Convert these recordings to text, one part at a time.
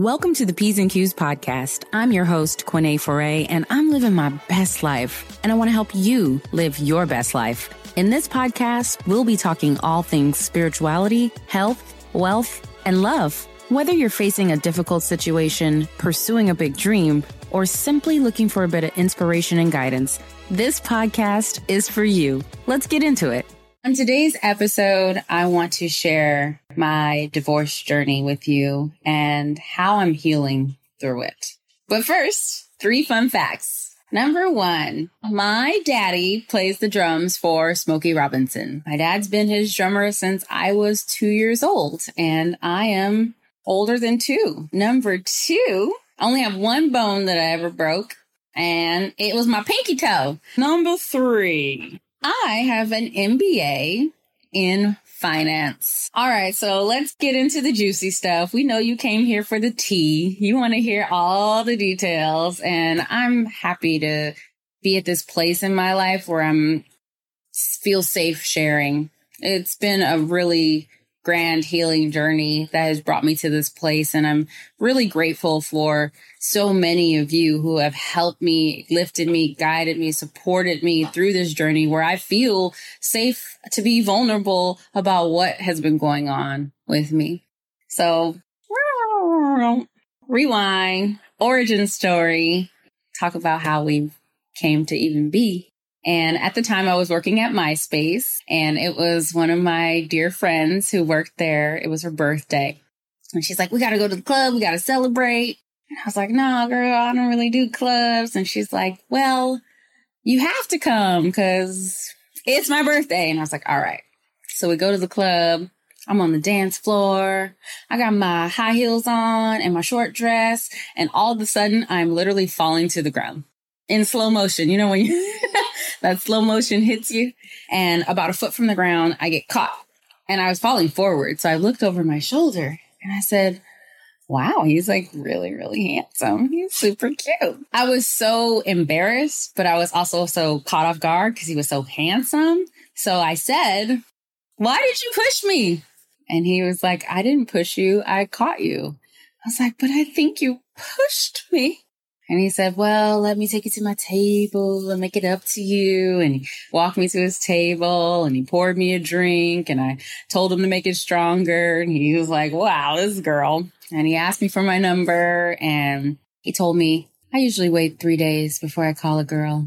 Welcome to the P's and Q's podcast. I'm your host, Quené Foray, and I'm living my best life. And I want to help you live your best life. In this podcast, we'll be talking all things spirituality, health, wealth, and love. Whether you're facing a difficult situation, pursuing a big dream, or simply looking for a bit of inspiration and guidance, this podcast is for you. Let's get into it. On today's episode, I want to share my divorce journey with you and how I'm healing through it. But first, three fun facts. Number one, my daddy plays the drums for Smokey Robinson. My dad's been his drummer since I was two years old, and I am older than two. Number two, I only have one bone that I ever broke, and it was my pinky toe. Number three, I have an MBA in finance. All right, so let's get into the juicy stuff. We know you came here for the tea. You want to hear all the details, and I'm happy to be at this place in my life where I'm feel safe sharing. It's been a really grand healing journey that has brought me to this place. And I'm really grateful for so many of you who have helped me, lifted me, guided me, supported me through this journey where I feel safe to be vulnerable about what has been going on with me. So rewind, origin story, talk about how we came to even be and at the time I was working at MySpace and it was one of my dear friends who worked there. It was her birthday. And she's like, we got to go to the club. We got to celebrate. And I was like, no, girl, I don't really do clubs. And she's like, well, you have to come because it's my birthday. And I was like, all right. So we go to the club. I'm on the dance floor. I got my high heels on and my short dress. And all of a sudden, I'm literally falling to the ground in slow motion. You know, when you, that slow motion hits you and about a foot from the ground, I get caught and I was falling forward. So I looked over my shoulder and I said, wow, he's like really, really handsome. He's super cute. I was so embarrassed, but I was also so caught off guard because he was so handsome. So I said, why did you push me? And he was like, I didn't push you. I caught you. I was like, but I think you pushed me. And he said, well, let me take you to my table and make it up to you. And he walked me to his table and he poured me a drink and I told him to make it stronger. And he was like, wow, this girl. And he asked me for my number and he told me, I usually wait three days before I call a girl.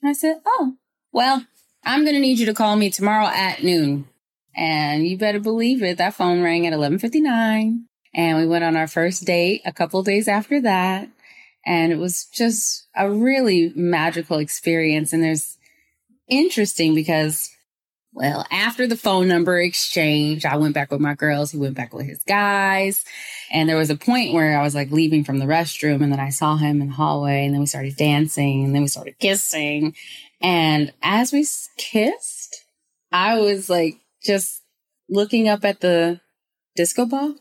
And I said, oh, well, I'm going to need you to call me tomorrow at noon. And you better believe it. That phone rang at 1159 and we went on our first date a couple days after that. And it was just a really magical experience. And there's interesting because, well, after the phone number exchange, I went back with my girls. He went back with his guys. And there was a point where I was like leaving from the restroom and then I saw him in the hallway and then we started dancing and then we started kissing. And as we kissed, I was like just looking up at the disco ball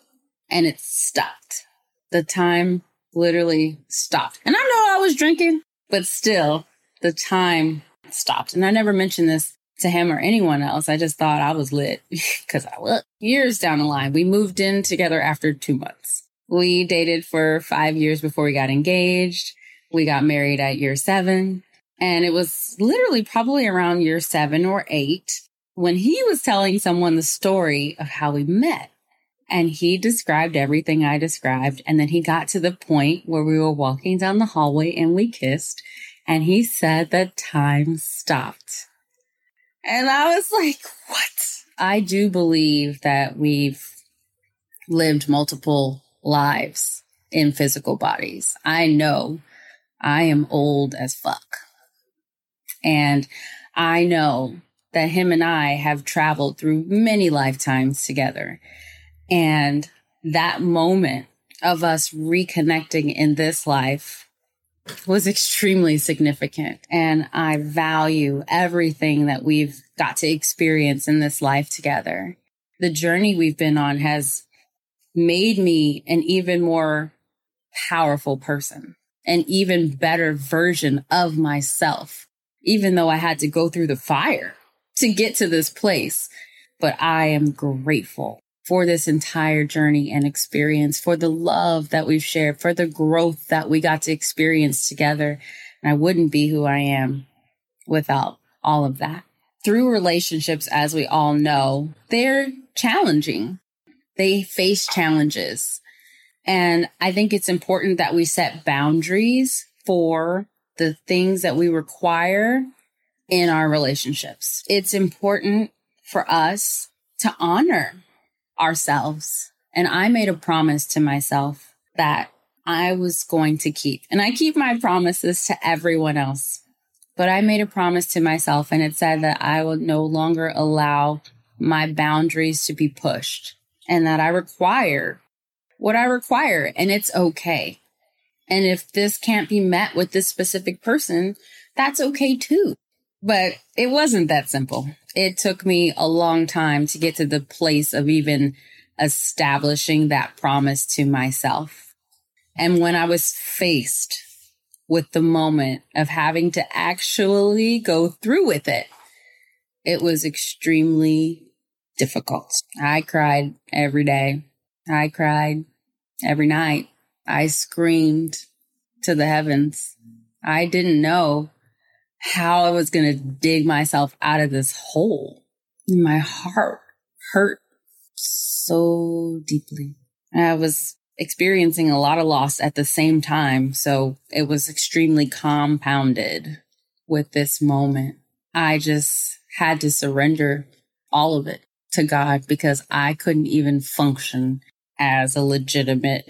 and it stopped. The time literally stopped. And I know I was drinking, but still the time stopped. And I never mentioned this to him or anyone else. I just thought I was lit because I was. Years down the line, we moved in together after two months. We dated for five years before we got engaged. We got married at year seven. And it was literally probably around year seven or eight when he was telling someone the story of how we met. And he described everything I described. And then he got to the point where we were walking down the hallway and we kissed. And he said that time stopped. And I was like, what? I do believe that we've lived multiple lives in physical bodies. I know I am old as fuck. And I know that him and I have traveled through many lifetimes together. And that moment of us reconnecting in this life was extremely significant. And I value everything that we've got to experience in this life together. The journey we've been on has made me an even more powerful person, an even better version of myself, even though I had to go through the fire to get to this place. But I am grateful for this entire journey and experience, for the love that we've shared, for the growth that we got to experience together. And I wouldn't be who I am without all of that. Through relationships, as we all know, they're challenging. They face challenges. And I think it's important that we set boundaries for the things that we require in our relationships. It's important for us to honor ourselves. And I made a promise to myself that I was going to keep. And I keep my promises to everyone else. But I made a promise to myself and it said that I will no longer allow my boundaries to be pushed and that I require what I require and it's okay. And if this can't be met with this specific person, that's okay too. But it wasn't that simple. It took me a long time to get to the place of even establishing that promise to myself. And when I was faced with the moment of having to actually go through with it, it was extremely difficult. I cried every day. I cried every night. I screamed to the heavens. I didn't know how I was going to dig myself out of this hole. My heart hurt so deeply. I was experiencing a lot of loss at the same time. So it was extremely compounded with this moment. I just had to surrender all of it to God because I couldn't even function as a legitimate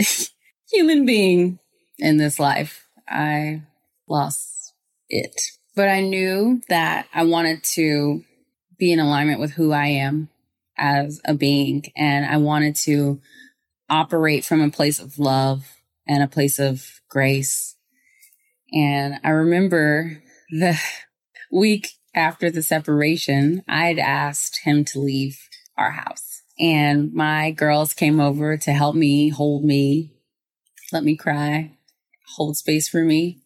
human being in this life. I lost it. But I knew that I wanted to be in alignment with who I am as a being. And I wanted to operate from a place of love and a place of grace. And I remember the week after the separation, I'd asked him to leave our house. And my girls came over to help me, hold me, let me cry, hold space for me.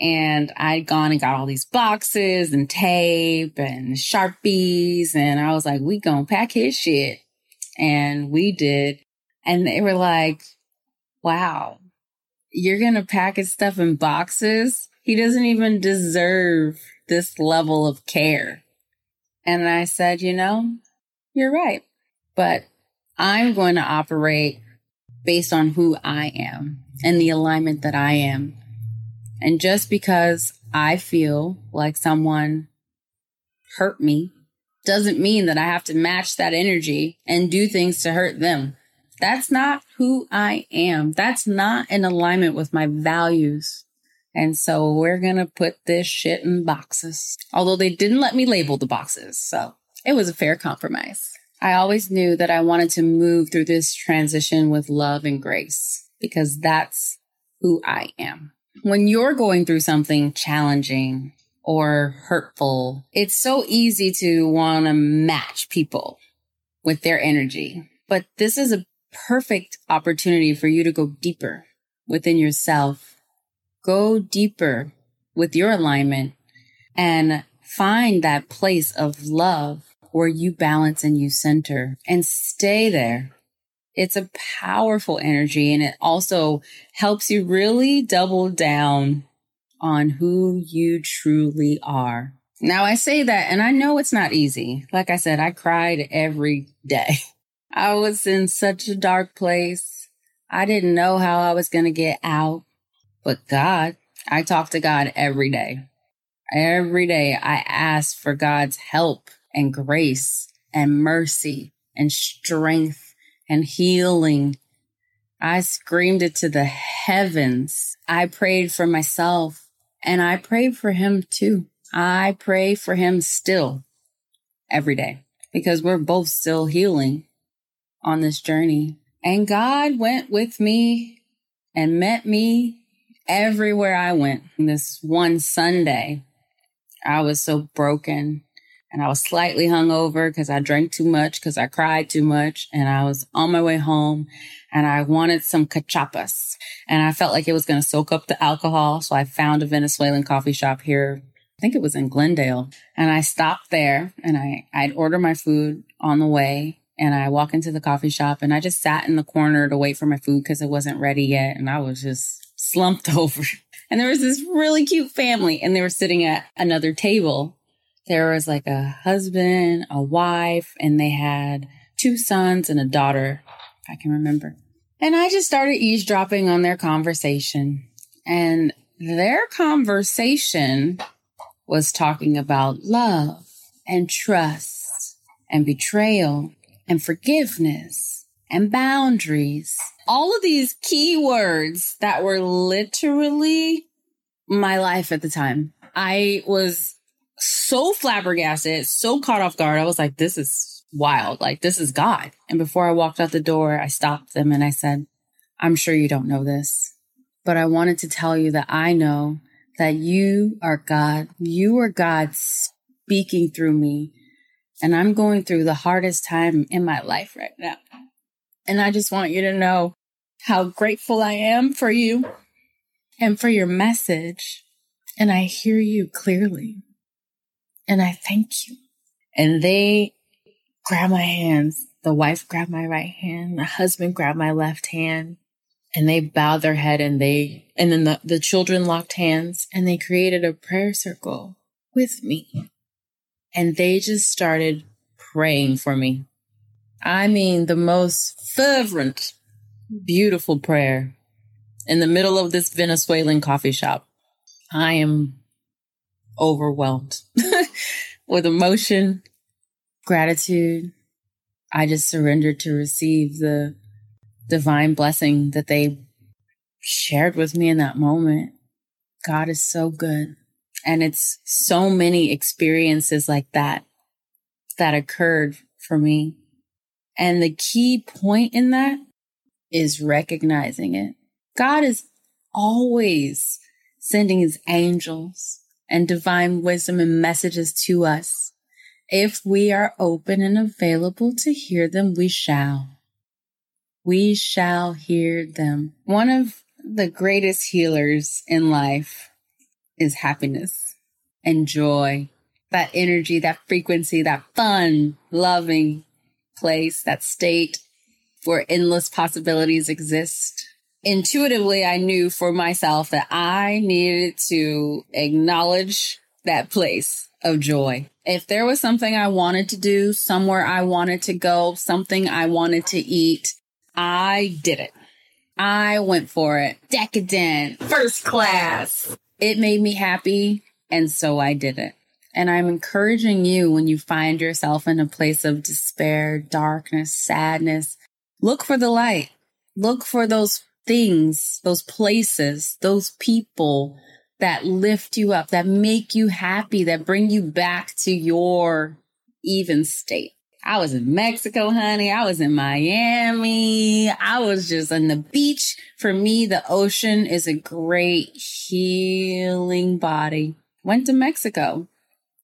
And I'd gone and got all these boxes and tape and Sharpies. And I was like, we gonna pack his shit. And we did. And they were like, wow, you're gonna pack his stuff in boxes? He doesn't even deserve this level of care. And I said, you know, you're right. But I'm going to operate based on who I am and the alignment that I am. And just because I feel like someone hurt me doesn't mean that I have to match that energy and do things to hurt them. That's not who I am. That's not in alignment with my values. And so we're going to put this shit in boxes. Although they didn't let me label the boxes. So it was a fair compromise. I always knew that I wanted to move through this transition with love and grace because that's who I am. When you're going through something challenging or hurtful, it's so easy to want to match people with their energy. But this is a perfect opportunity for you to go deeper within yourself. Go deeper with your alignment and find that place of love where you balance and you center and stay there. It's a powerful energy and it also helps you really double down on who you truly are. Now I say that and I know it's not easy. Like I said, I cried every day. I was in such a dark place. I didn't know how I was going to get out, but God, I talk to God every day. Every day I ask for God's help and grace and mercy and strength and healing. I screamed it to the heavens. I prayed for myself and I prayed for him too. I pray for him still every day because we're both still healing on this journey. And God went with me and met me everywhere I went. This one Sunday, I was so broken and I was slightly hungover because I drank too much, because I cried too much, and I was on my way home and I wanted some cachapas. And I felt like it was going to soak up the alcohol. So I found a Venezuelan coffee shop here. I think it was in Glendale. And I stopped there and I, I'd order my food on the way and I walk into the coffee shop and I just sat in the corner to wait for my food because it wasn't ready yet. And I was just slumped over. And there was this really cute family and they were sitting at another table. There was like a husband, a wife, and they had two sons and a daughter, I can remember. And I just started eavesdropping on their conversation. And their conversation was talking about love and trust and betrayal and forgiveness and boundaries. All of these key words that were literally my life at the time. I was so flabbergasted, so caught off guard. I was like, this is wild. Like, this is God. And before I walked out the door, I stopped them and I said, I'm sure you don't know this, but I wanted to tell you that I know that you are God. You are God speaking through me and I'm going through the hardest time in my life right now. And I just want you to know how grateful I am for you and for your message. And I hear you clearly. And I thank you. And they grab my hands. The wife grabbed my right hand. The husband grabbed my left hand. And they bowed their head and they, and then the, the children locked hands and they created a prayer circle with me and they just started praying for me. I mean, the most fervent, beautiful prayer in the middle of this Venezuelan coffee shop. I am overwhelmed with emotion, gratitude. I just surrendered to receive the divine blessing that they shared with me in that moment. God is so good. And it's so many experiences like that that occurred for me. And the key point in that is recognizing it. God is always sending his angels and divine wisdom and messages to us. If we are open and available to hear them, we shall. We shall hear them. One of the greatest healers in life is happiness and joy, that energy, that frequency, that fun, loving place, that state where endless possibilities exist. Intuitively, I knew for myself that I needed to acknowledge that place of joy. If there was something I wanted to do, somewhere I wanted to go, something I wanted to eat, I did it. I went for it. Decadent, first class. It made me happy. And so I did it. And I'm encouraging you when you find yourself in a place of despair, darkness, sadness, look for the light. Look for those things, those places, those people that lift you up, that make you happy, that bring you back to your even state. I was in Mexico, honey. I was in Miami. I was just on the beach. For me, the ocean is a great healing body. Went to Mexico,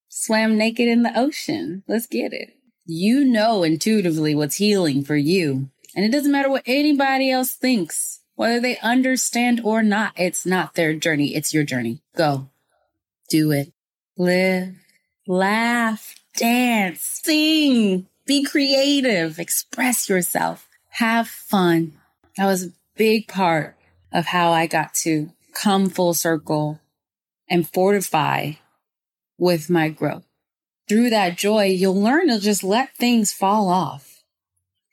swam naked in the ocean. Let's get it. You know intuitively what's healing for you. And it doesn't matter what anybody else thinks, whether they understand or not. It's not their journey. It's your journey. Go. Do it. Live. Laugh dance, sing, be creative, express yourself, have fun. That was a big part of how I got to come full circle and fortify with my growth. Through that joy, you'll learn to just let things fall off.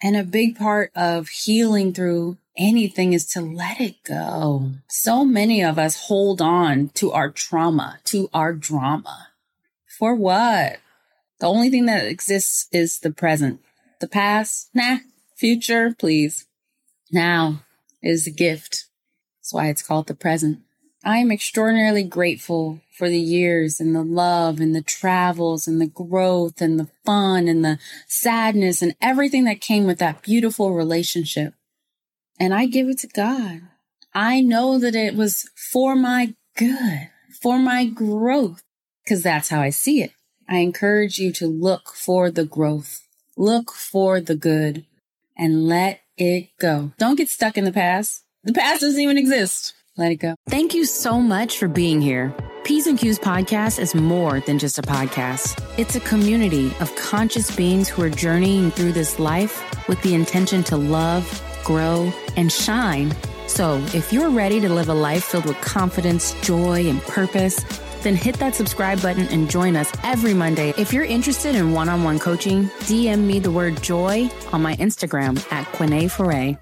And a big part of healing through anything is to let it go. So many of us hold on to our trauma, to our drama. For what? The only thing that exists is the present. The past, nah. Future, please. Now is a gift. That's why it's called the present. I am extraordinarily grateful for the years and the love and the travels and the growth and the fun and the sadness and everything that came with that beautiful relationship. And I give it to God. I know that it was for my good, for my growth, because that's how I see it. I encourage you to look for the growth, look for the good, and let it go. Don't get stuck in the past. The past doesn't even exist. Let it go. Thank you so much for being here. P's and Q's podcast is more than just a podcast. It's a community of conscious beings who are journeying through this life with the intention to love, grow, and shine. So if you're ready to live a life filled with confidence, joy, and purpose, then hit that subscribe button and join us every Monday. If you're interested in one on one coaching, DM me the word joy on my Instagram at Quene Foray.